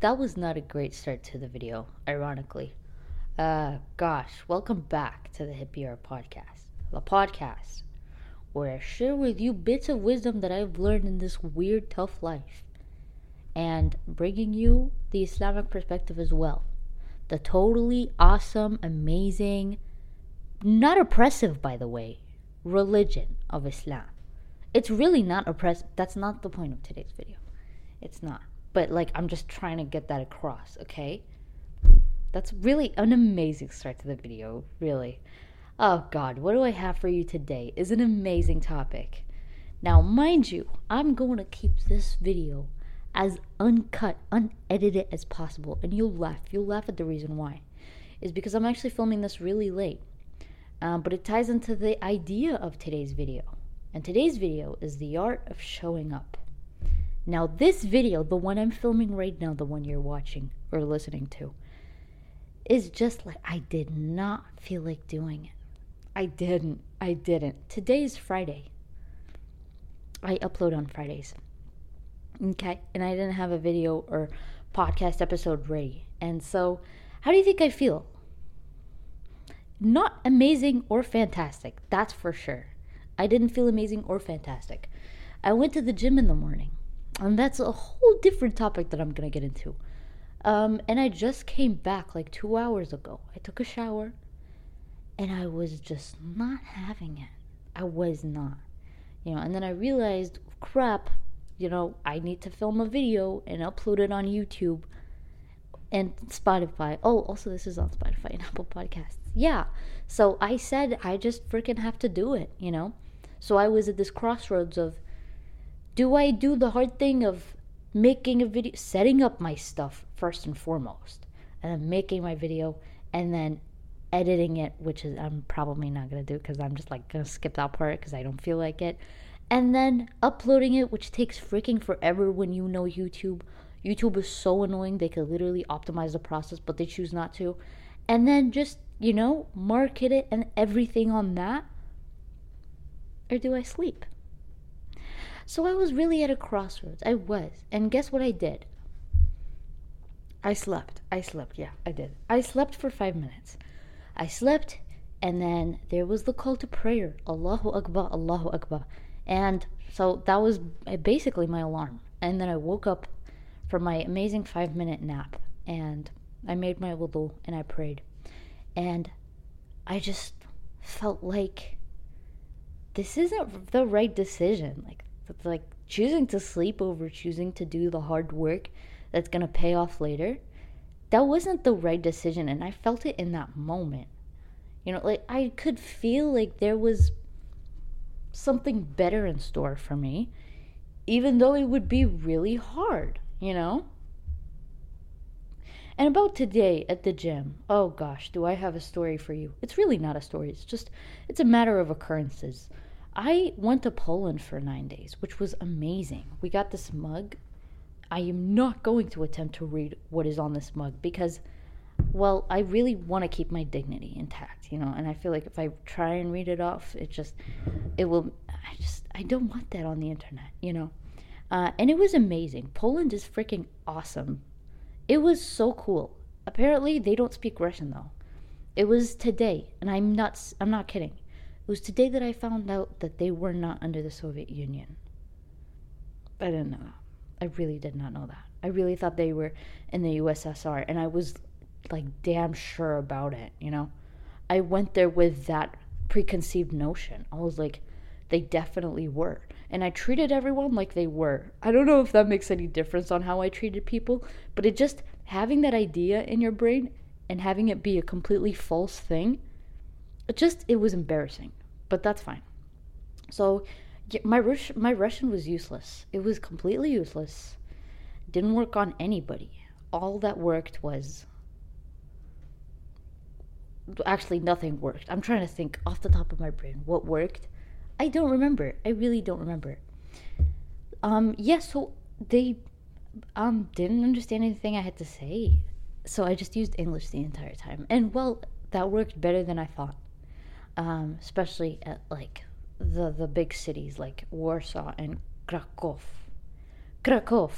That was not a great start to the video, ironically. Uh, gosh, welcome back to the Hippie Hour Podcast. The podcast where I share with you bits of wisdom that I've learned in this weird, tough life. And bringing you the Islamic perspective as well. The totally awesome, amazing, not oppressive, by the way, religion of Islam. It's really not oppressive. That's not the point of today's video. It's not. But like I'm just trying to get that across, okay? That's really an amazing start to the video, really. Oh god, what do I have for you today? Is an amazing topic. Now, mind you, I'm going to keep this video as uncut, unedited as possible, and you'll laugh. You'll laugh at the reason why. Is because I'm actually filming this really late. Um, but it ties into the idea of today's video. And today's video is the art of showing up. Now, this video, the one I'm filming right now, the one you're watching or listening to, is just like I did not feel like doing it. I didn't. I didn't. Today is Friday. I upload on Fridays. Okay. And I didn't have a video or podcast episode ready. And so, how do you think I feel? Not amazing or fantastic. That's for sure. I didn't feel amazing or fantastic. I went to the gym in the morning. And that's a whole different topic that I'm to get into. Um, and I just came back like two hours ago. I took a shower and I was just not having it. I was not. You know, and then I realized, crap, you know, I need to film a video and upload it on YouTube and Spotify. Oh, also, this is on Spotify and Apple Podcasts. Yeah. So I said, I just freaking have to do it, you know? So I was at this crossroads of, do I do the hard thing of making a video, setting up my stuff first and foremost, and then making my video, and then editing it, which is I'm probably not gonna do because I'm just like gonna skip that part because I don't feel like it, and then uploading it, which takes freaking forever when you know YouTube. YouTube is so annoying; they could literally optimize the process, but they choose not to, and then just you know market it and everything on that. Or do I sleep? So I was really at a crossroads. I was. And guess what I did? I slept. I slept. Yeah, I did. I slept for five minutes. I slept, and then there was the call to prayer Allahu Akbar, Allahu Akbar. And so that was basically my alarm. And then I woke up from my amazing five minute nap, and I made my wudu and I prayed. And I just felt like this isn't the right decision. Like, like choosing to sleep over choosing to do the hard work that's going to pay off later. That wasn't the right decision and i felt it in that moment. You know like i could feel like there was something better in store for me even though it would be really hard you know? And about today at the gym oh gosh do i have a story for you? It's really not a story. It's just it's a matter of occurrences I went to Poland for nine days, which was amazing. We got this mug. I am not going to attempt to read what is on this mug because, well, I really want to keep my dignity intact, you know, and I feel like if I try and read it off, it just, it will, I just, I don't want that on the internet, you know. Uh, and it was amazing. Poland is freaking awesome. It was so cool. Apparently, they don't speak Russian though. It was today, and I'm not, I'm not kidding. It was today that I found out that they were not under the Soviet Union. I didn't know. I really did not know that. I really thought they were in the USSR, and I was like damn sure about it, you know? I went there with that preconceived notion. I was like, they definitely were. And I treated everyone like they were. I don't know if that makes any difference on how I treated people, but it just having that idea in your brain and having it be a completely false thing, it just it was embarrassing. But that's fine. So my Rus- my Russian was useless. It was completely useless. Didn't work on anybody. All that worked was actually nothing worked. I'm trying to think off the top of my brain what worked. I don't remember. I really don't remember. Um yeah, so they um didn't understand anything I had to say. So I just used English the entire time. And well, that worked better than I thought. Um especially at like the the big cities like Warsaw and Krakow. Krakow.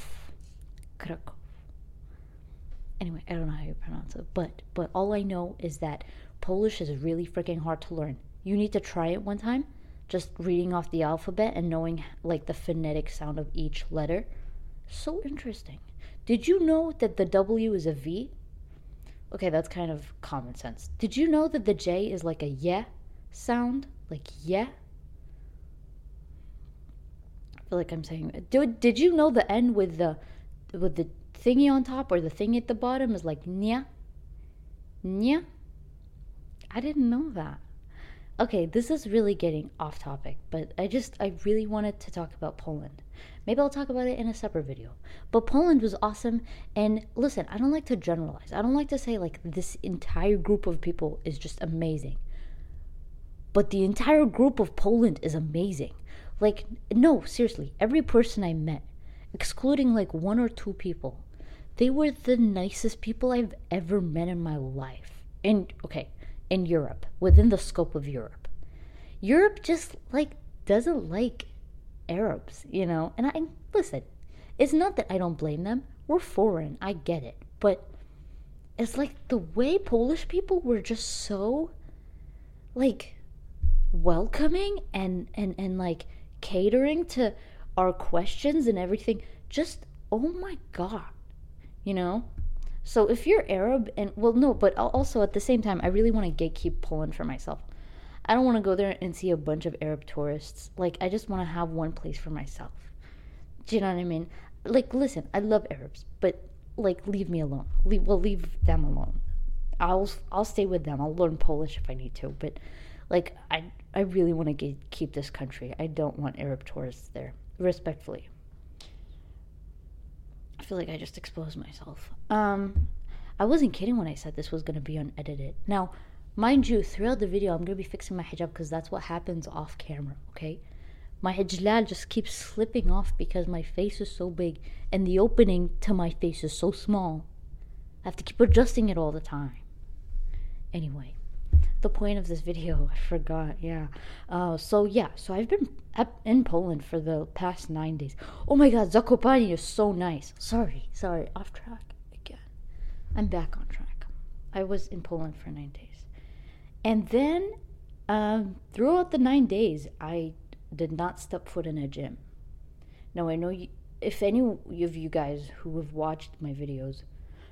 Krakow. Anyway, I don't know how you pronounce it, but but all I know is that Polish is really freaking hard to learn. You need to try it one time, just reading off the alphabet and knowing like the phonetic sound of each letter. So interesting. Did you know that the W is a V? Okay, that's kind of common sense. Did you know that the J is like a yeah sound? Like yeah? I feel like I'm saying. Did did you know the end with the with the thingy on top or the thing at the bottom is like nya? Nya? I didn't know that. Okay, this is really getting off topic, but I just I really wanted to talk about Poland. Maybe I'll talk about it in a separate video. But Poland was awesome and listen, I don't like to generalize. I don't like to say like this entire group of people is just amazing. But the entire group of Poland is amazing. Like, no, seriously, every person I met, excluding like one or two people, they were the nicest people I've ever met in my life. And, okay, in Europe, within the scope of Europe. Europe just like doesn't like Arabs, you know? And I, listen, it's not that I don't blame them. We're foreign, I get it. But it's like the way Polish people were just so, like, welcoming and, and, and like, catering to our questions and everything just oh my god you know? So if you're arab and well no but also at the same time i really want to gatekeep poland for myself. I don't want to go there and see a bunch of arab tourists. Like i just want to have one place for myself. Do you know what i mean? Like listen i love arabs but like leave me alone. Leave, well leave them alone. I'll i'll stay with them. I'll learn polish if i need to but like I I really want to keep this country. I don't want Arab tourists there. Respectfully. I feel like I just exposed myself. Um I wasn't kidding when I said this was going to be unedited. Now, mind you, throughout the video I'm going to be fixing my hijab because that's what happens off camera, okay? My hijab just keeps slipping off because my face is so big and the opening to my face is so small. I have to keep adjusting it all the time. Anyway, the point of this video. I forgot. Yeah. Uh, so yeah. So I've been in Poland for the past nine days. Oh my God, Zakopane is so nice. Sorry, sorry, off track again. I'm back on track. I was in Poland for nine days, and then um, throughout the nine days, I did not step foot in a gym. Now I know you, if any of you guys who have watched my videos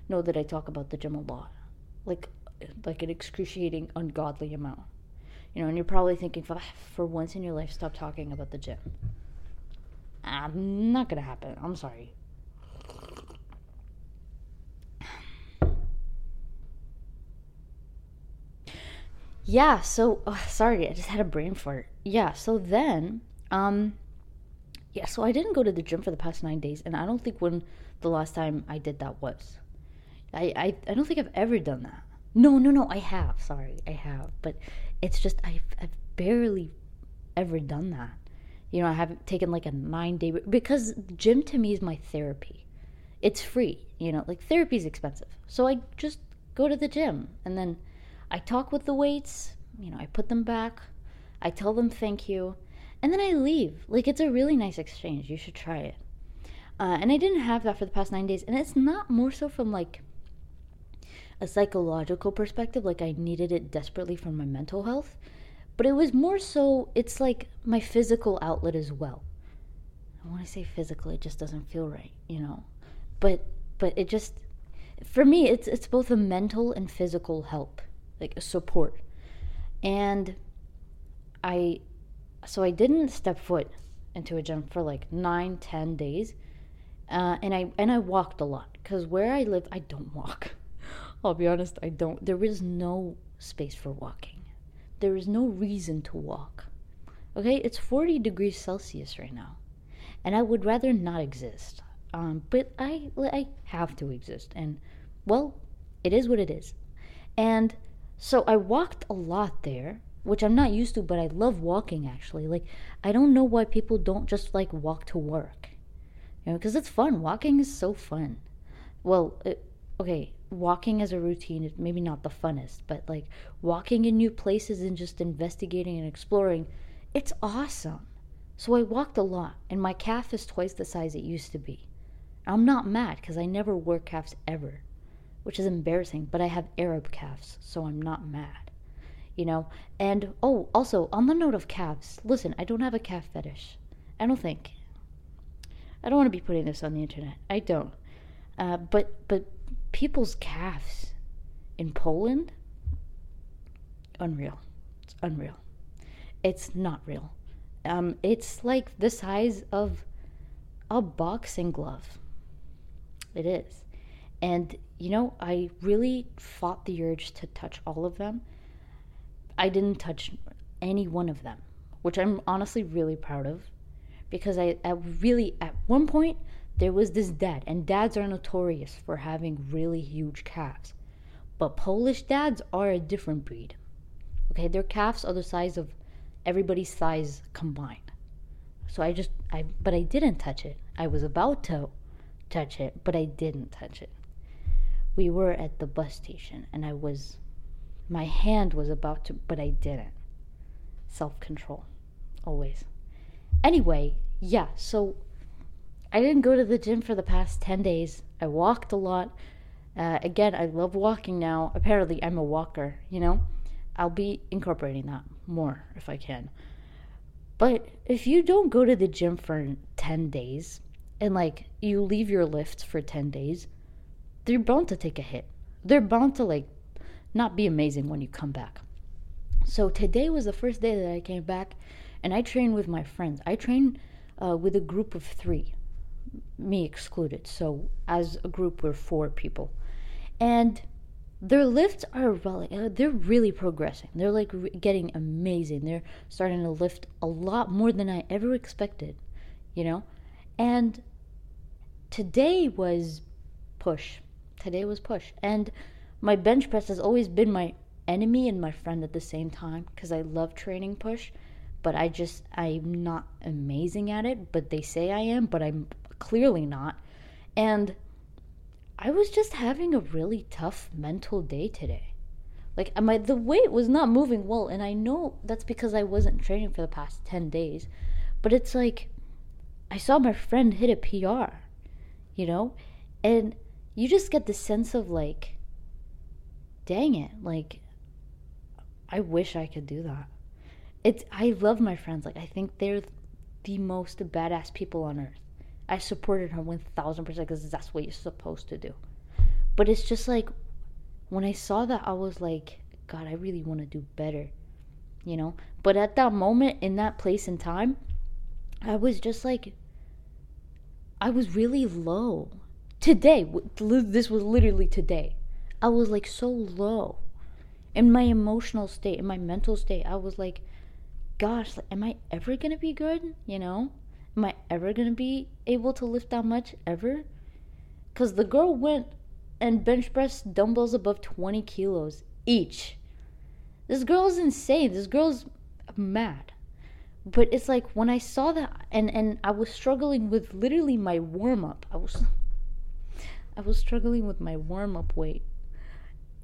know that I talk about the gym a lot. Like like an excruciating, ungodly amount. You know, and you're probably thinking, for once in your life, stop talking about the gym. I'm not gonna happen. I'm sorry. Yeah, so oh, sorry, I just had a brain fart. Yeah, so then, um, yeah, so I didn't go to the gym for the past nine days, and I don't think when the last time I did that was. I, I, I don't think I've ever done that. No, no, no. I have. Sorry, I have. But it's just I've, I've barely ever done that. You know, I haven't taken like a nine day because gym to me is my therapy. It's free. You know, like therapy is expensive, so I just go to the gym and then I talk with the weights. You know, I put them back. I tell them thank you, and then I leave. Like it's a really nice exchange. You should try it. Uh, and I didn't have that for the past nine days, and it's not more so from like a psychological perspective, like I needed it desperately for my mental health, but it was more so, it's like my physical outlet as well. I want to say physical, it just doesn't feel right, you know. But but it just for me it's it's both a mental and physical help, like a support. And I so I didn't step foot into a gym for like nine, ten days. Uh, and I and I walked a lot because where I live, I don't walk. I'll be honest, I don't. There is no space for walking. There is no reason to walk. Okay, it's 40 degrees Celsius right now, and I would rather not exist. Um, but I I have to exist, and well, it is what it is. And so I walked a lot there, which I'm not used to, but I love walking actually. Like I don't know why people don't just like walk to work, you know, because it's fun. Walking is so fun. Well, it, okay, walking as a routine is maybe not the funnest, but like walking in new places and just investigating and exploring, it's awesome. So I walked a lot, and my calf is twice the size it used to be. I'm not mad because I never wore calves ever, which is embarrassing, but I have Arab calves, so I'm not mad. You know? And oh, also, on the note of calves, listen, I don't have a calf fetish. I don't think. I don't want to be putting this on the internet. I don't. Uh, but but people's calves in Poland, unreal. It's unreal. It's not real. Um, it's like the size of a boxing glove. It is. And, you know, I really fought the urge to touch all of them. I didn't touch any one of them, which I'm honestly really proud of because I, I really, at one point, there was this dad, and dads are notorious for having really huge calves. But Polish dads are a different breed. Okay, their calves are the size of everybody's size combined. So I just, I, but I didn't touch it. I was about to touch it, but I didn't touch it. We were at the bus station, and I was, my hand was about to, but I didn't. Self control, always. Anyway, yeah, so I didn't go to the gym for the past 10 days. I walked a lot. Uh, again, I love walking now. Apparently, I'm a walker, you know? I'll be incorporating that more if I can. But if you don't go to the gym for 10 days and like you leave your lifts for 10 days, they're bound to take a hit. They're bound to like not be amazing when you come back. So today was the first day that I came back and I trained with my friends. I trained uh, with a group of three me excluded. So as a group, we're four people, and their lifts are really, uh, they're really progressing. They're like re- getting amazing. They're starting to lift a lot more than I ever expected, you know. And today was push. Today was push, and my bench press has always been my enemy and my friend at the same time because I love training push but I just I'm not amazing at it, but they say I am, but I'm clearly not. And I was just having a really tough mental day today. Like my the weight was not moving well, and I know that's because I wasn't training for the past 10 days. But it's like I saw my friend hit a PR, you know? And you just get the sense of like dang it, like I wish I could do that. It's I love my friends. Like I think they're the most badass people on earth. I supported her 1000% because that's what you're supposed to do. But it's just like, when I saw that, I was like, God, I really want to do better, you know? But at that moment, in that place and time, I was just like, I was really low. Today, this was literally today. I was like so low in my emotional state, in my mental state. I was like, gosh, am I ever gonna be good? You know? Am I ever gonna be able to lift that much ever? Because the girl went and bench pressed dumbbells above 20 kilos each. This girl's insane. This girl's mad. But it's like when I saw that and and I was struggling with literally my warm up. I was I was struggling with my warm up weight.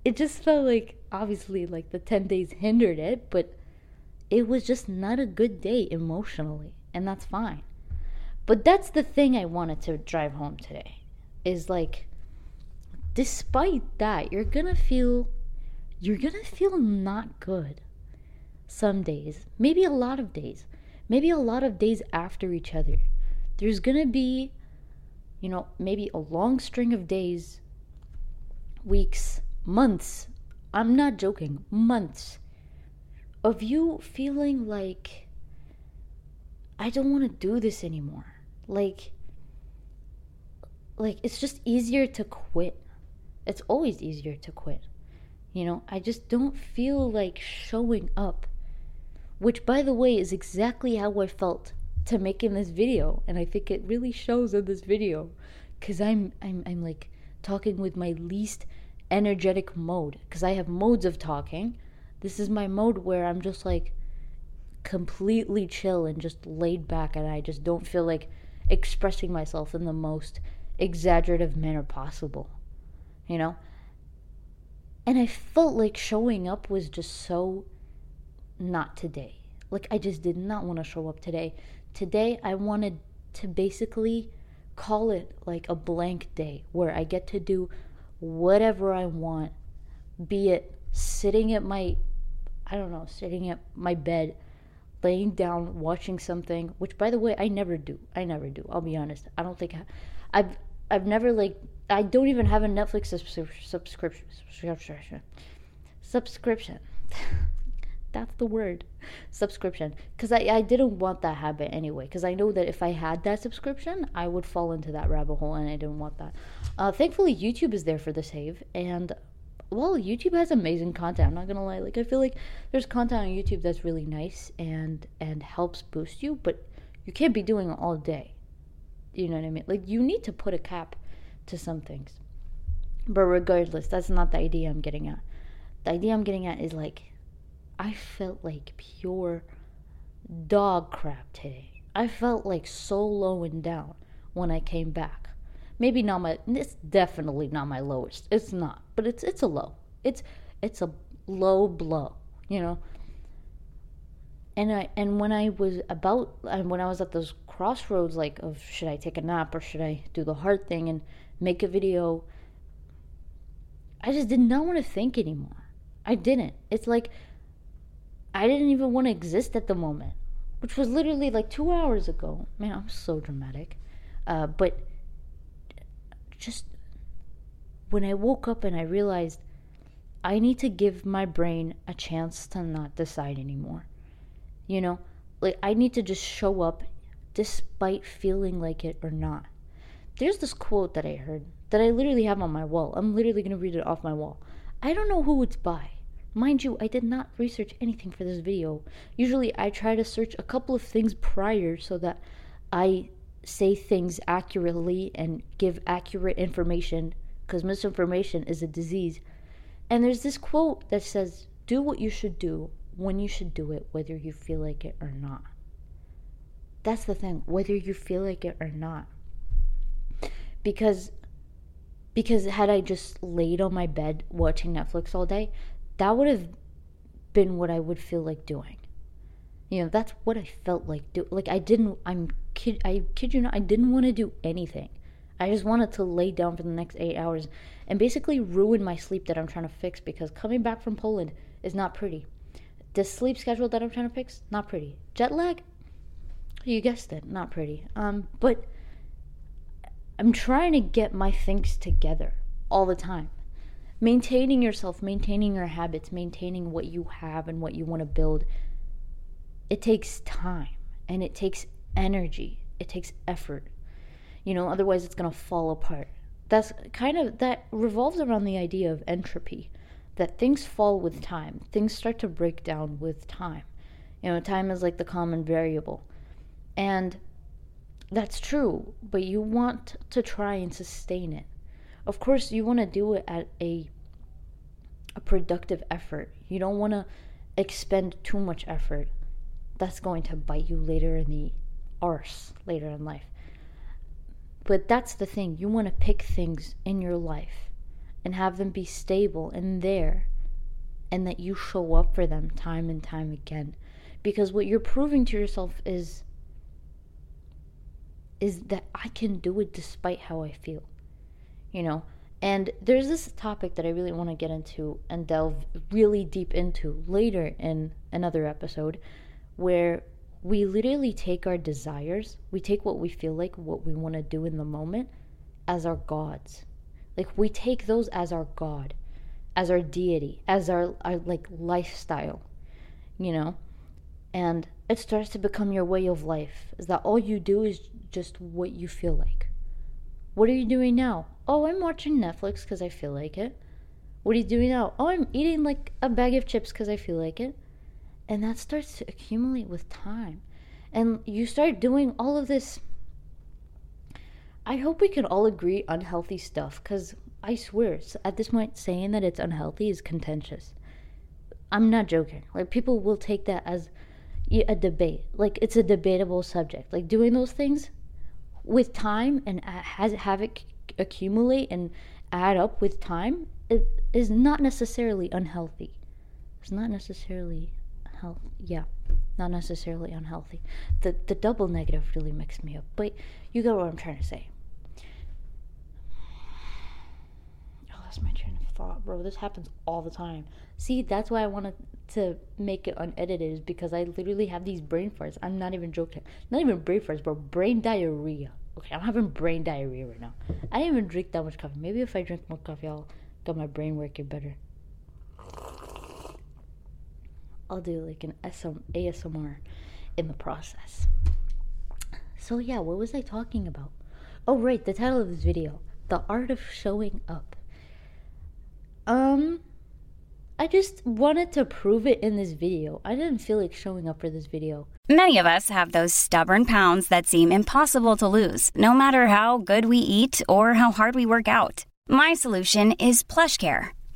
It just felt like obviously like the 10 days hindered it, but it was just not a good day emotionally, and that's fine. But that's the thing I wanted to drive home today is like despite that, you're going to feel you're going to feel not good some days, maybe a lot of days, maybe a lot of days after each other. There's going to be, you know, maybe a long string of days, weeks, months. I'm not joking, months of you feeling like I don't want to do this anymore. Like like it's just easier to quit. It's always easier to quit. You know, I just don't feel like showing up. Which by the way is exactly how I felt to making this video and I think it really shows in this video cuz I'm I'm I'm like talking with my least energetic mode cuz I have modes of talking. This is my mode where I'm just like completely chill and just laid back and I just don't feel like expressing myself in the most exaggerative manner possible. You know? And I felt like showing up was just so not today. Like I just did not want to show up today. Today I wanted to basically call it like a blank day where I get to do whatever I want, be it sitting at my I don't know, sitting at my bed, laying down, watching something, which by the way, I never do. I never do. I'll be honest. I don't think I, I've I've never like I don't even have a Netflix subscription subscription subscription. That's the word, subscription. Because I I didn't want that habit anyway. Because I know that if I had that subscription, I would fall into that rabbit hole, and I didn't want that. Uh, thankfully, YouTube is there for the save, and well, YouTube has amazing content. I'm not gonna lie. Like I feel like there's content on YouTube that's really nice and and helps boost you, but you can't be doing it all day. You know what I mean? Like you need to put a cap to some things. But regardless, that's not the idea I'm getting at. The idea I'm getting at is like I felt like pure dog crap today. I felt like so low and down when I came back. Maybe not my it's definitely not my lowest. It's not, but it's it's a low. It's it's a low blow, you know. And I and when I was about and when I was at those crossroads like of should I take a nap or should I do the hard thing and make a video I just did not want to think anymore. I didn't. It's like I didn't even want to exist at the moment, which was literally like two hours ago. Man, I'm so dramatic. Uh, but just when I woke up and I realized I need to give my brain a chance to not decide anymore. You know, like I need to just show up despite feeling like it or not. There's this quote that I heard that I literally have on my wall. I'm literally going to read it off my wall. I don't know who it's by. Mind you, I did not research anything for this video. Usually I try to search a couple of things prior so that I say things accurately and give accurate information because misinformation is a disease. And there's this quote that says, Do what you should do when you should do it, whether you feel like it or not. That's the thing, whether you feel like it or not. Because because had I just laid on my bed watching Netflix all day, that would have been what I would feel like doing. You know, that's what I felt like do like I didn't I'm kid I kid you not, I didn't want to do anything. I just wanted to lay down for the next eight hours and basically ruin my sleep that I'm trying to fix because coming back from Poland is not pretty. The sleep schedule that I'm trying to fix, not pretty. Jet lag, you guessed it, not pretty. Um, but I'm trying to get my things together all the time. Maintaining yourself, maintaining your habits, maintaining what you have and what you want to build. It takes time and it takes energy, it takes effort. You know, otherwise it's going to fall apart. That's kind of that revolves around the idea of entropy that things fall with time. Things start to break down with time. You know, time is like the common variable. And that's true, but you want to try and sustain it. Of course, you want to do it at a a productive effort. You don't want to expend too much effort. That's going to bite you later in the arse later in life. But that's the thing. You want to pick things in your life and have them be stable and there and that you show up for them time and time again. Because what you're proving to yourself is is that I can do it despite how I feel. You know, and there's this topic that I really want to get into and delve really deep into later in another episode where we literally take our desires, we take what we feel like, what we want to do in the moment, as our gods. Like we take those as our god, as our deity, as our, our like lifestyle, you know? And it starts to become your way of life. Is that all you do is just what you feel like? What are you doing now? Oh, I'm watching Netflix because I feel like it. What are you doing now? Oh, I'm eating like a bag of chips because I feel like it. And that starts to accumulate with time. And you start doing all of this. I hope we can all agree unhealthy stuff because I swear, at this point, saying that it's unhealthy is contentious. I'm not joking. Like, people will take that as a debate. Like, it's a debatable subject. Like, doing those things with time and has, have it accumulate and add up with time it is not necessarily unhealthy. It's not necessarily Yeah, not necessarily unhealthy. The the double negative really mixed me up. But you get what I'm trying to say. Oh, that's my train of thought, bro. This happens all the time. See, that's why I wanted to make it unedited, is because I literally have these brain farts. I'm not even joking. Not even brain farts, bro. Brain diarrhea. Okay, I'm having brain diarrhea right now. I didn't even drink that much coffee. Maybe if I drink more coffee, I'll get my brain working better. I'll do like an SM, ASMR in the process. So yeah, what was I talking about? Oh right, the title of this video, The Art of Showing Up. Um I just wanted to prove it in this video. I didn't feel like showing up for this video. Many of us have those stubborn pounds that seem impossible to lose, no matter how good we eat or how hard we work out. My solution is PlushCare.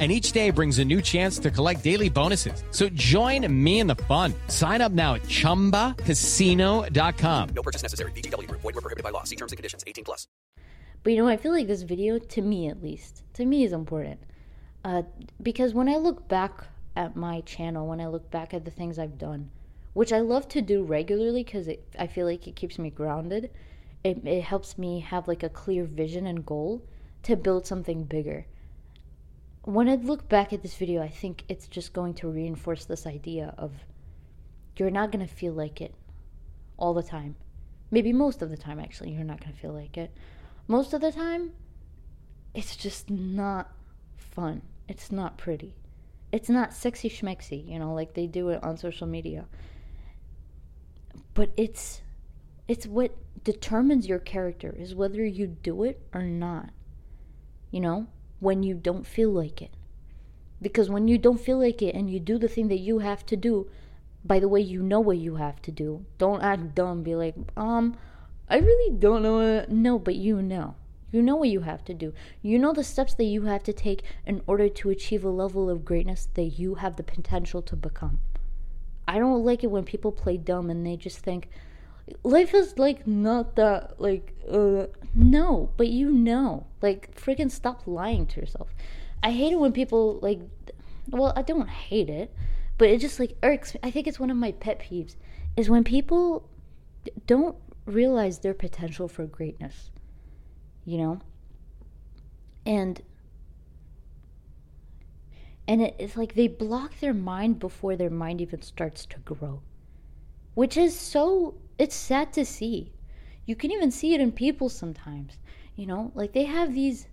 and each day brings a new chance to collect daily bonuses. So join me in the fun. Sign up now at ChumbaCasino.com. No purchase necessary. VGW. Void were prohibited by law. See terms and conditions. 18 plus. But you know, I feel like this video, to me at least, to me is important. Uh, because when I look back at my channel, when I look back at the things I've done, which I love to do regularly because I feel like it keeps me grounded, it, it helps me have like a clear vision and goal to build something bigger when I look back at this video, I think it's just going to reinforce this idea of you're not going to feel like it all the time. Maybe most of the time, actually, you're not going to feel like it. Most of the time, it's just not fun. It's not pretty. It's not sexy schmexy, you know, like they do it on social media. But it's it's what determines your character is whether you do it or not. You know? When you don't feel like it. Because when you don't feel like it and you do the thing that you have to do, by the way, you know what you have to do. Don't act dumb. Be like, um, I really don't know. No, but you know. You know what you have to do. You know the steps that you have to take in order to achieve a level of greatness that you have the potential to become. I don't like it when people play dumb and they just think, life is like not that like uh no but you know. Like freaking stop lying to yourself. I hate it when people like well i don't hate it but it just like irks me. I think it's one of my pet peeves is when people don't realize their potential for greatness you know? And and it, it's like they block their mind before their mind even starts to grow which is so it's sad to see. You can even see it in people sometimes. You know, like they have these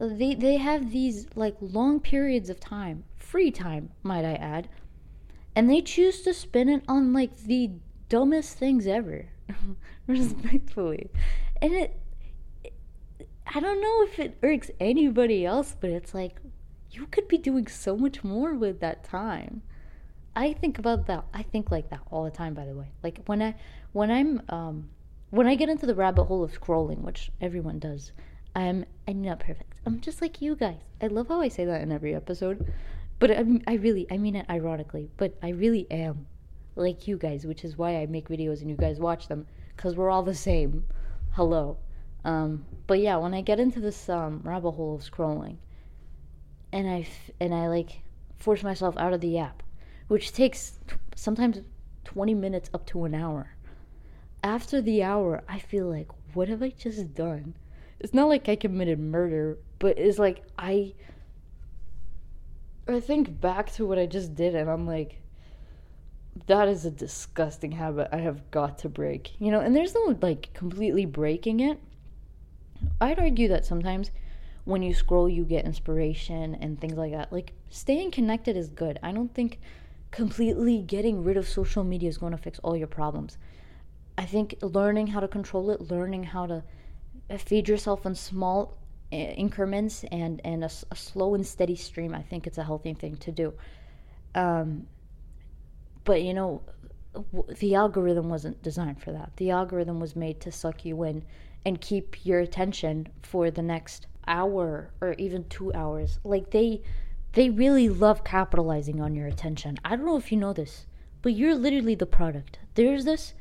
they they have these like long periods of time, free time, might I add, and they choose to spend it on like the dumbest things ever. Respectfully. And it, it I don't know if it irks anybody else, but it's like you could be doing so much more with that time. I think about that. I think like that all the time by the way. Like when I when I'm um when I get into the rabbit hole of scrolling, which everyone does, I'm I'm not perfect. I'm just like you guys. I love how I say that in every episode, but I I really I mean it ironically, but I really am like you guys, which is why I make videos and you guys watch them because we're all the same. Hello. Um, but yeah, when I get into this um, rabbit hole of scrolling, and I f- and I like force myself out of the app, which takes t- sometimes 20 minutes up to an hour. After the hour, I feel like, what have I just done? It's not like I committed murder, but it's like I I think back to what I just did and I'm like that is a disgusting habit I have got to break. You know, and there's no like completely breaking it. I'd argue that sometimes when you scroll you get inspiration and things like that. Like staying connected is good. I don't think completely getting rid of social media is going to fix all your problems. I think learning how to control it, learning how to feed yourself in small uh, increments and and a, a, slow and steady stream. I think it's a healthy thing to do. Um, but you know, the algorithm wasn't designed for that. The algorithm was made to suck you in and keep your attention for the next hour or even two hours. Like they they really love capitalizing on your attention. I don't know if you know this, but you're literally the product. There's this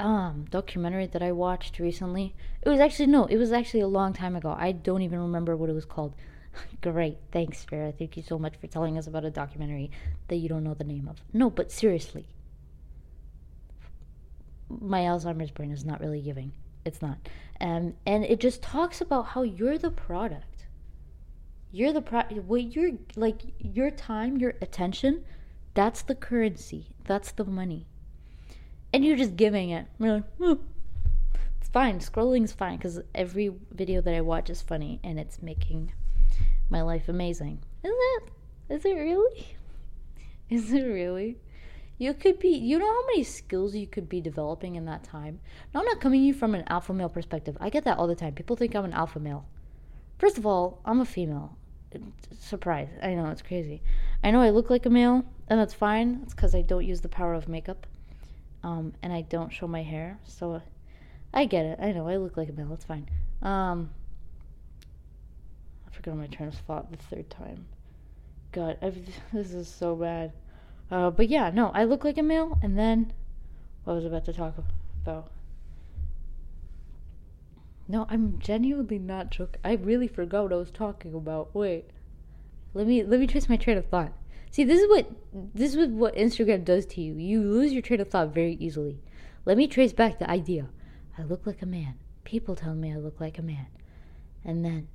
um documentary that I watched recently. It was actually no, it was actually a long time ago. I don't even remember what it was called. Great, thanks, Farah. Thank you so much for telling us about a documentary that you don't know the name of. No, but seriously, my Alzheimer's brain is not really giving. It's not, um, and it just talks about how you're the product. You're the pro. What you're like your time, your attention. That's the currency. That's the money and you're just giving it. You're like, oh, it's fine. Scrolling's fine because every video that I watch is funny and it's making my life amazing. Is it? Is it really? Is it really? You could be, you know how many skills you could be developing in that time? Now, I'm not coming you from an alpha male perspective. I get that all the time. People think I'm an alpha male. First of all, I'm a female. Surprise. I know, it's crazy. I know I look like a male, and that's fine. It's because I don't use the power of makeup um, and I don't show my hair, so I get it. I know I look like a male. It's fine. Um, I forgot my train of thought the third time. God, I've, this is so bad. Uh, but yeah, no, I look like a male, and then what was I about to talk about? No, I'm genuinely not joking. I really forgot what I was talking about. Wait, let me let me trace my train of thought. See, this is what this is what Instagram does to you. You lose your train of thought very easily. Let me trace back the idea. I look like a man. People tell me I look like a man. And then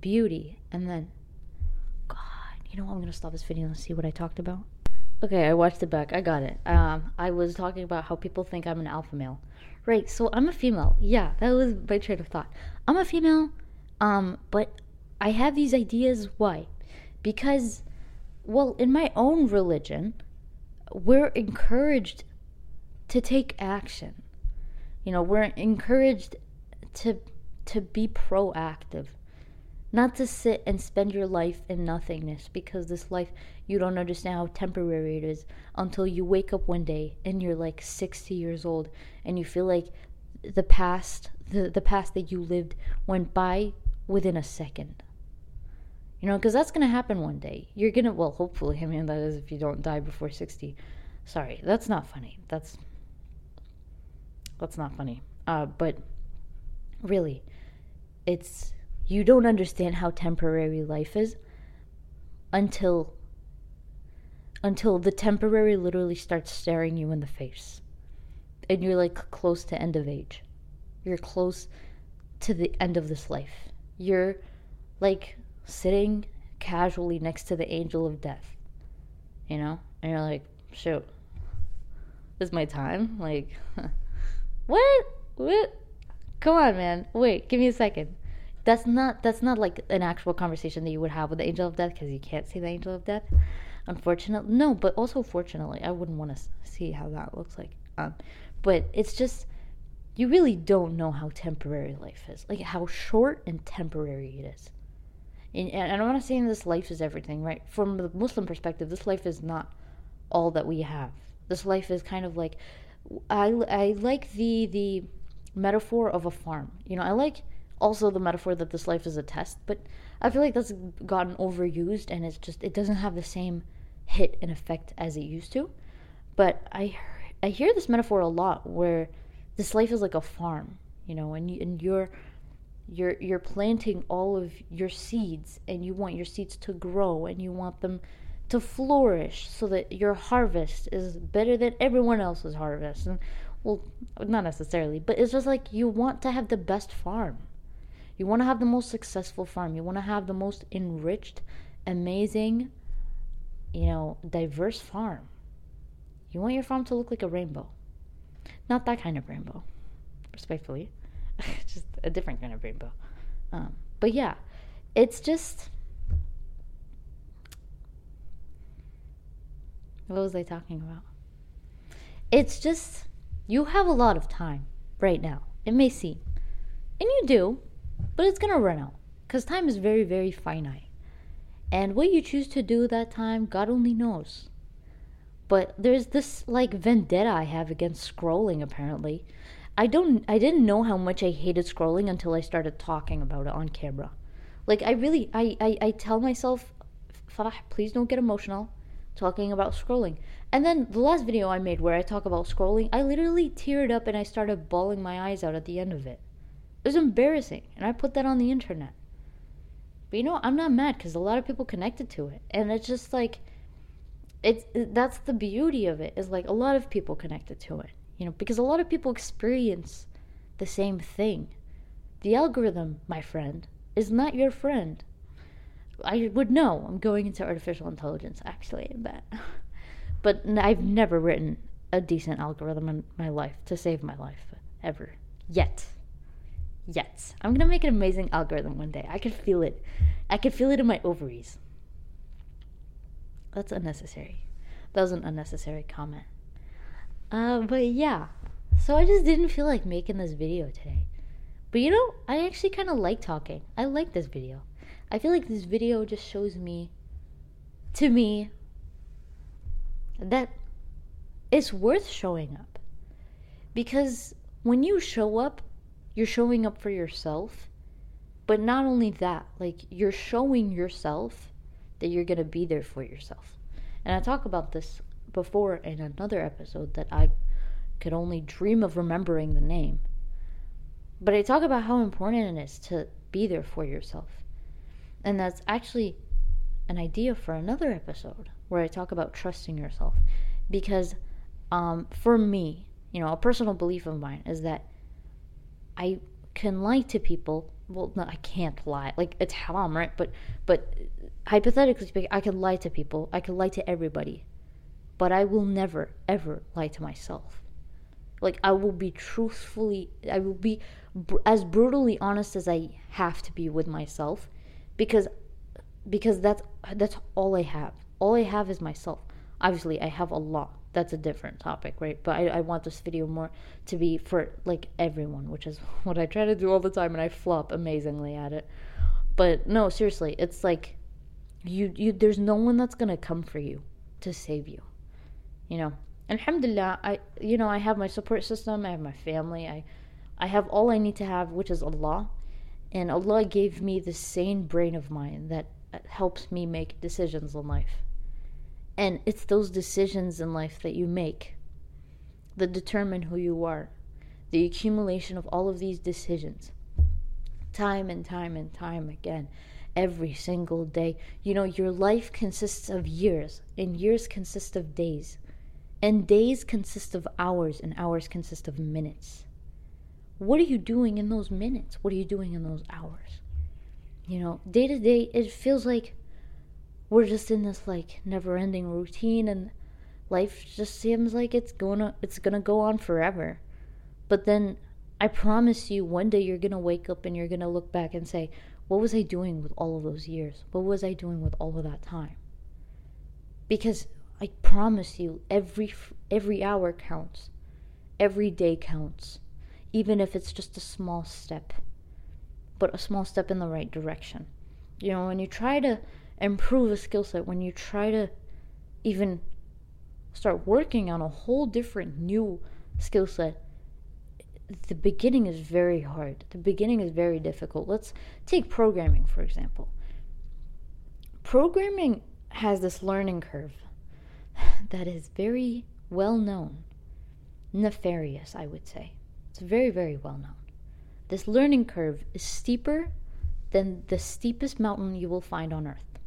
beauty. And then God, you know what? I'm gonna stop this video and see what I talked about. Okay, I watched it back. I got it. Um, I was talking about how people think I'm an alpha male. Right, so I'm a female. Yeah, that was my train of thought. I'm a female, um, but I have these ideas. Why? Because well, in my own religion, we're encouraged to take action. You know, we're encouraged to to be proactive. Not to sit and spend your life in nothingness because this life you don't understand how temporary it is until you wake up one day and you're like 60 years old and you feel like the past the, the past that you lived went by within a second. You know, because that's going to happen one day. You're going to, well, hopefully, I mean, that is if you don't die before 60. Sorry, that's not funny. That's, that's not funny. Uh, but really, it's, you don't understand how temporary life is until, until the temporary literally starts staring you in the face. And you're like close to end of age. You're close to the end of this life. You're like sitting casually next to the angel of death. You know? And you're like, shoot, this is my time. Like, what? What? Come on, man. Wait, give me a second. That's not that's not like an actual conversation that you would have with the angel of death because you can't see the angel of death. Unfortunately, no, but also fortunately, I wouldn't want to see how that looks like. Um, but it's just you really don't know how temporary life is, like how short and temporary it is. And, and I'm not saying this life is everything, right? From the Muslim perspective, this life is not all that we have. This life is kind of like I, I like the the metaphor of a farm. You know, I like also the metaphor that this life is a test, but I feel like that's gotten overused and it's just it doesn't have the same hit and effect as it used to. But I I hear this metaphor a lot where this life is like a farm, you know, and you and you're you're you're planting all of your seeds and you want your seeds to grow and you want them to flourish so that your harvest is better than everyone else's harvest. And well not necessarily but it's just like you want to have the best farm. You want to have the most successful farm. You want to have the most enriched amazing you know diverse farm. You want your farm to look like a rainbow. Not that kind of rainbow respectfully just a different kind of rainbow um, but yeah it's just What was I talking about? It's just, you have a lot of time right now. It may seem. And you do, but it's going to run out. Because time is very, very finite. And what you choose to do that time, God only knows. But there's this like vendetta I have against scrolling apparently. I don't I didn't know how much I hated scrolling until I started talking about it on camera. Like I really I I, I tell myself Farah, please don't get emotional talking about scrolling. And then the last video I made where I talk about scrolling, I literally teared up and I started bawling my eyes out at the end of it. It was embarrassing, and I put that on the internet. But you know, I'm not mad because a lot of people connected to it, and it's just like, it's that's the beauty of it is like a lot of people connected to it, you know, because a lot of people experience the same thing. The algorithm, my friend, is not your friend. I would know. I'm going into artificial intelligence, actually, I bet. but I've never written a decent algorithm in my life to save my life, ever. Yet. Yet. I'm gonna make an amazing algorithm one day. I could feel it. I could feel it in my ovaries. That's unnecessary. That was an unnecessary comment. Uh, but yeah. So I just didn't feel like making this video today. But you know, I actually kind of like talking. I like this video. I feel like this video just shows me, to me, that it's worth showing up. Because when you show up, you're showing up for yourself. But not only that, like you're showing yourself that you're going to be there for yourself. And I talk about this before in another episode that I could only dream of remembering the name. But I talk about how important it is to be there for yourself. And that's actually an idea for another episode where I talk about trusting yourself. Because um, for me, you know, a personal belief of mine is that I can lie to people. Well, no, I can't lie. Like it's haram, right? But but hypothetically speaking, I can lie to people. I can lie to everybody, but I will never ever lie to myself. Like I will be truthfully. I will be br- as brutally honest as I have to be with myself, because because that's that's all I have. All I have is myself. Obviously, I have a lot. That's a different topic, right? But I, I want this video more to be for like everyone, which is what I try to do all the time, and I flop amazingly at it. But no, seriously, it's like you you there's no one that's gonna come for you to save you. You know. Alhamdulillah, I you know, I have my support system, I have my family, I I have all I need to have, which is Allah. And Allah gave me the sane brain of mine that uh, helps me make decisions in life. And it's those decisions in life that you make that determine who you are. The accumulation of all of these decisions, time and time and time again, every single day. You know, your life consists of years, and years consist of days, and days consist of hours, and hours consist of minutes. What are you doing in those minutes? What are you doing in those hours? You know, day to day, it feels like we're just in this like never ending routine and life just seems like it's to it's to go on forever. But then I promise you one day you're to wake up and you're to look back and say, "What was I doing with all of those years? What was I doing with all of that time?" Because I promise you every every hour counts. Every day counts. Even if it's just a small step. But a small step in the right direction. You know, when you try to improve a skill set, when you try to even start working on a whole different new skill set, the beginning is very hard. The beginning is very difficult. Let's take programming, for example. Programming has this learning curve that is very well known, nefarious, I would say. It's very, very well known. This learning curve is steeper than the steepest mountain you will find on earth.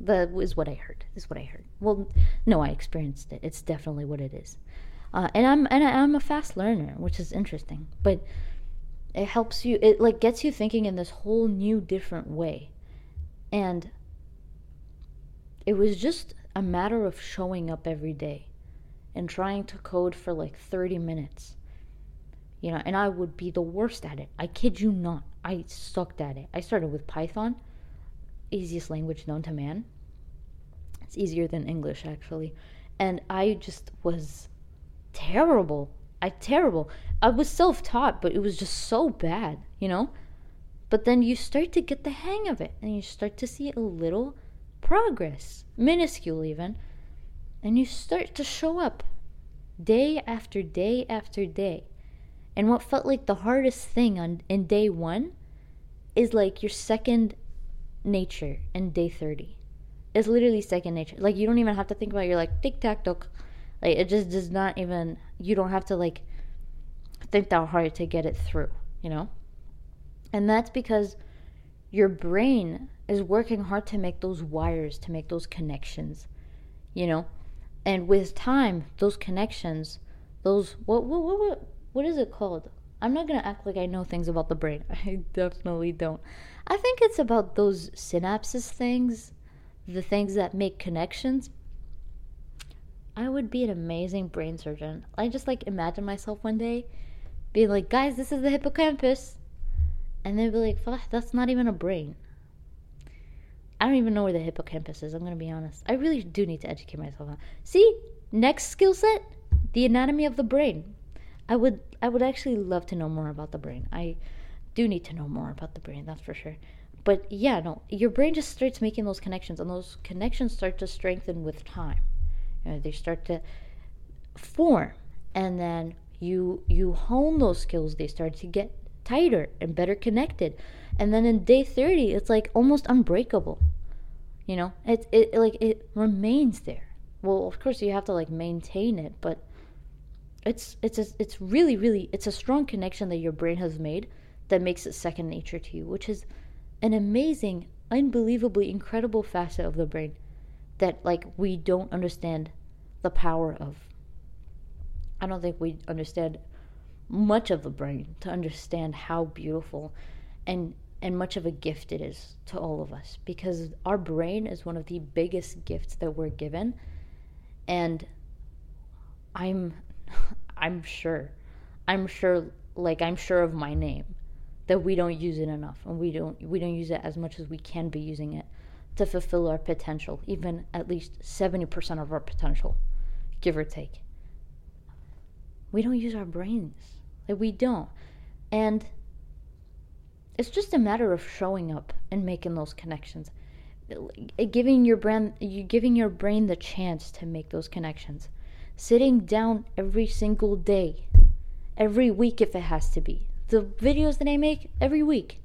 That is what I heard. Is what I heard. Well, no, I experienced it. It's definitely what it is. Uh, and I'm and I'm a fast learner, which is interesting. But it helps you. It like gets you thinking in this whole new, different way. And it was just a matter of showing up every day and trying to code for like 30 minutes. You know, and I would be the worst at it. I kid you not. I sucked at it. I started with Python, easiest language known to man. It's easier than English, actually. And I just was terrible. I terrible. I was self-taught, but it was just so bad, you know? But then you start to get the hang of it and you start to see a little progress, minuscule even, and you start to show up day after day after day. And what felt like the hardest thing on in day 1 is like your second nature in day 30. It's literally second nature. Like you don't even have to think about it. you're like tic tac toc. Like it just does not even you don't have to like think that hard to get it through, you know? And that's because your brain is working hard to make those wires, to make those connections, you know? And with time, those connections, those what what what what, what is it called? I'm not to act like I know things about the brain. I definitely don't. I think it's about those synapses things, the things that make connections. I would be an amazing brain surgeon. I just like imagine myself one day being like, guys, this is the hippocampus. And they'd be like, that's not even a brain. I don't even know where the hippocampus is, I'm going to be honest. I really do need to educate myself on. See, next skill set, the anatomy of the brain. I would I would actually love to know more about the brain. I do need to know more about the brain, that's for sure. But yeah, no, your brain just starts making those connections and those connections start to strengthen with time. You know, they start to form and then you you hone those skills, they start to get tighter and better connected. And then in day 30, it's like almost unbreakable. You know, it it like it remains there. Well, of course you have to like maintain it, but it's it's a, it's really really it's a strong connection that your brain has made that makes it second nature to you, which is an amazing, unbelievably incredible facet of the brain that like we don't understand the power of. I don't think we understand much of the brain to understand how beautiful and and much of a gift it is to all of us because our brain is one of the biggest gifts that we're given. And i'm i'm sure i'm sure like i'm sure of my name that we don't use it enough and we don't we don't use it as much as we can be using it to fulfill our potential even at least 70% of our potential give or take. We don't use our brains. Like we don't. And it's just a matter of showing up and making those connections. Giving your brain you giving your brain the chance to make those connections. Sitting down every single day every week if it has to be. The videos that i make every week.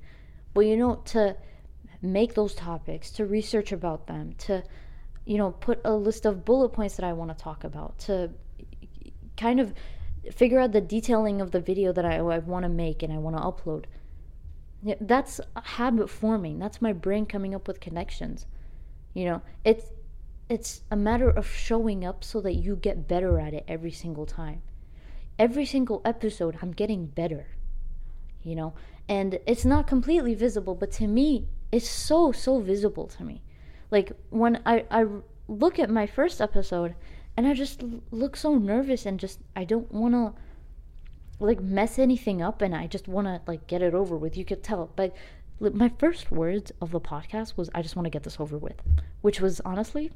But you know to make those topics to research about them to you know put a list of bullet points that i want to talk about to kind of figure out the detailing of the video that i, I want to make and i want to upload that's habit forming. That's my brain coming up with connections. You know, it's it's a matter of showing up so that you get better at it every single time. Every single episode I'm getting better. You know, and it's not completely visible, but to me it's so so visible to me. Like when I I look at my first episode and I just look so nervous and just I don't want to like mess anything up and I just want to like get it over with. You could tell. But my first words of the podcast was I just want to get this over with, which was honestly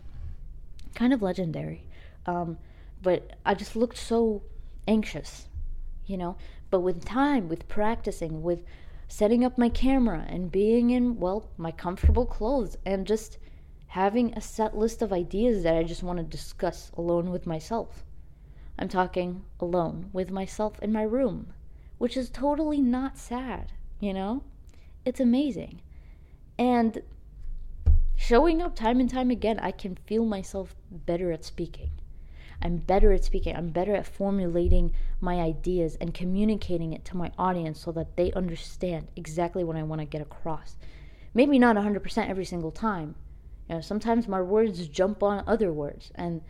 kind of legendary. Um, but I just looked so anxious, you know. But with time, with practicing, with setting up my camera and being in, well, my comfortable clothes and just having a set list of ideas that I just want to discuss alone with myself. I'm talking alone with myself in my room, which is totally not sad, you know? It's amazing. And showing up time and time again, I can feel myself better at speaking. I'm better at speaking. I'm better at formulating my ideas and communicating it to my audience so that they understand exactly what I want to get across. Maybe not 100% every single time. You know, sometimes my words jump on other words and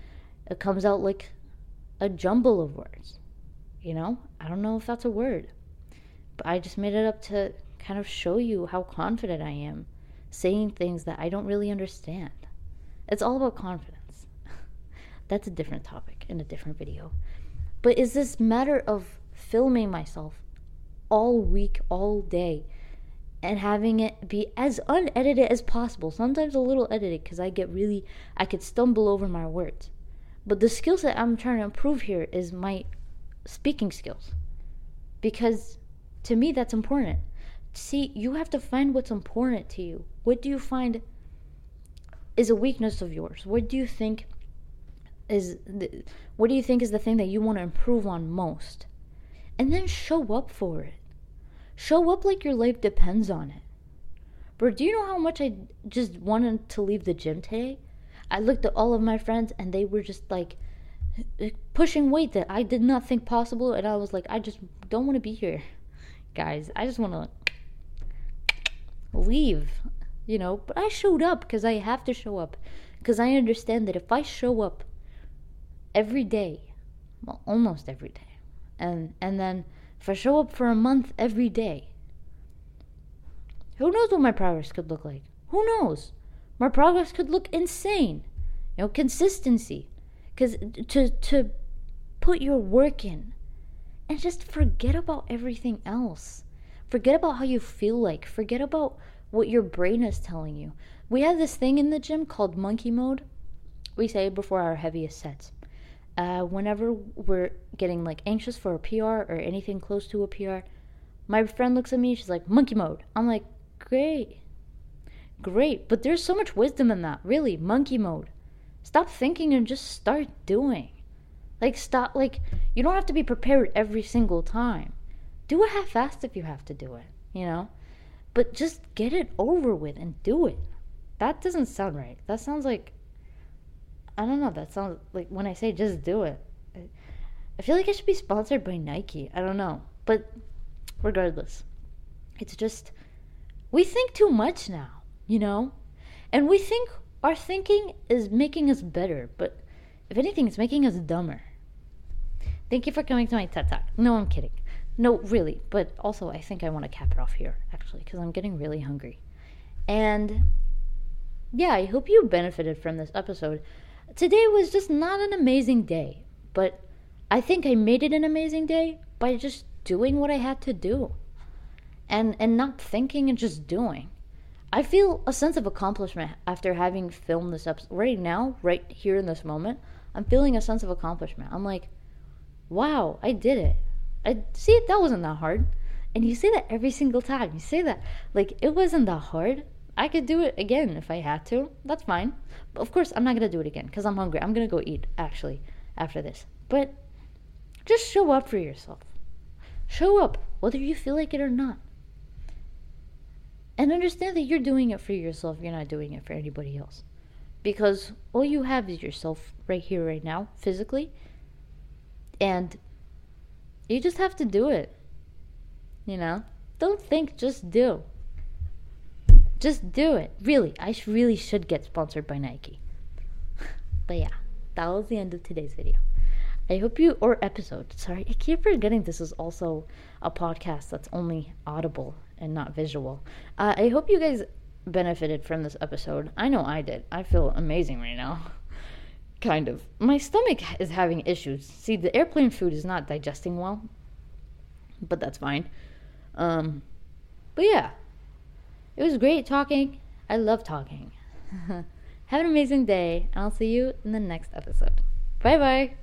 it comes out like a jumble of words. You know, I don't know if that's a word, but I just made it up to kind of show you how confident I am saying things that I don't really understand. It's all about confidence. That's a different topic in a different video. But is this matter of filming myself all week, all day, and having it be as unedited as possible. Sometimes a little edited because I get really, I could stumble over my words. But the skills that I'm trying to improve here is my speaking skills. Because to me, that's important. See, you have to find what's important to you. What do you find is a weakness of yours? What do you think is the, what do you think is the thing that you want to improve on most? And then show up for it. Show up like your life depends on it. Bro, do you know how much I just wanted to leave the gym today? I looked at all of my friends and they were just like pushing weight that I did not think possible and I was like I just don't want to be here. Guys, I just want to leave, you know, but I showed up because I have to show up because I understand that if I show up every day, well, almost every day, and and then if I show up for a month every day, who knows what my progress could look like? Who knows? My progress could look insane. You know, consistency, because to to put your work in, and just forget about everything else. Forget about how you feel like. Forget about what your brain is telling you. We have this thing in the gym called monkey mode. We say before our heaviest sets. Uh, whenever we're getting like anxious for a PR or anything close to a PR, my friend looks at me. She's like, "Monkey mode." I'm like, "Great, great," but there's so much wisdom in that. Really, monkey mode. Stop thinking and just start doing. Like stop. Like you don't have to be prepared every single time. Do it half-assed if you have to do it. You know, but just get it over with and do it. That doesn't sound right. That sounds like I don't know. That sounds like when I say just do it. I feel like I should be sponsored by Nike. I don't know. But regardless, it's just we think too much now, you know? And we think our thinking is making us better, but if anything, it's making us dumber. Thank you for coming to my TED Talk. No, I'm kidding. No, really. But also, I think I want to cap it off here, actually, because I'm getting really hungry. And yeah, I hope you benefited from this episode today was just not an amazing day, but I think I made it an amazing day by just doing what I had to do and and not thinking and just doing. I feel a sense of accomplishment after having filmed this episode right now, right here in this moment. I'm feeling a sense of accomplishment. I'm like, wow, I did it. I see that wasn't that hard. And you say that every single time. You say that like it wasn't that hard. I could do it again if I had to. That's fine. But of course, I'm not to do it again because I'm hungry. I'm to go eat, actually, after this. But just show up for yourself. Show up, whether you feel like it or not. And understand that you're doing it for yourself. You're not doing it for anybody else. Because all you have is yourself right here, right now, physically. And you just have to do it. You know? Don't think, just do. Just do it. Really, I sh- really should get sponsored by Nike. but yeah, that was the end of today's video. I hope you, or episode, sorry, I keep forgetting this is also a podcast that's only audible and not visual. Uh, I hope you guys benefited from this episode. I know I did. I feel amazing right now. kind of. My stomach is having issues. See, the airplane food is not digesting well, but that's fine. Um, but yeah, it was great talking. I love talking. Have an amazing day, and I'll see you in the next episode. Bye bye.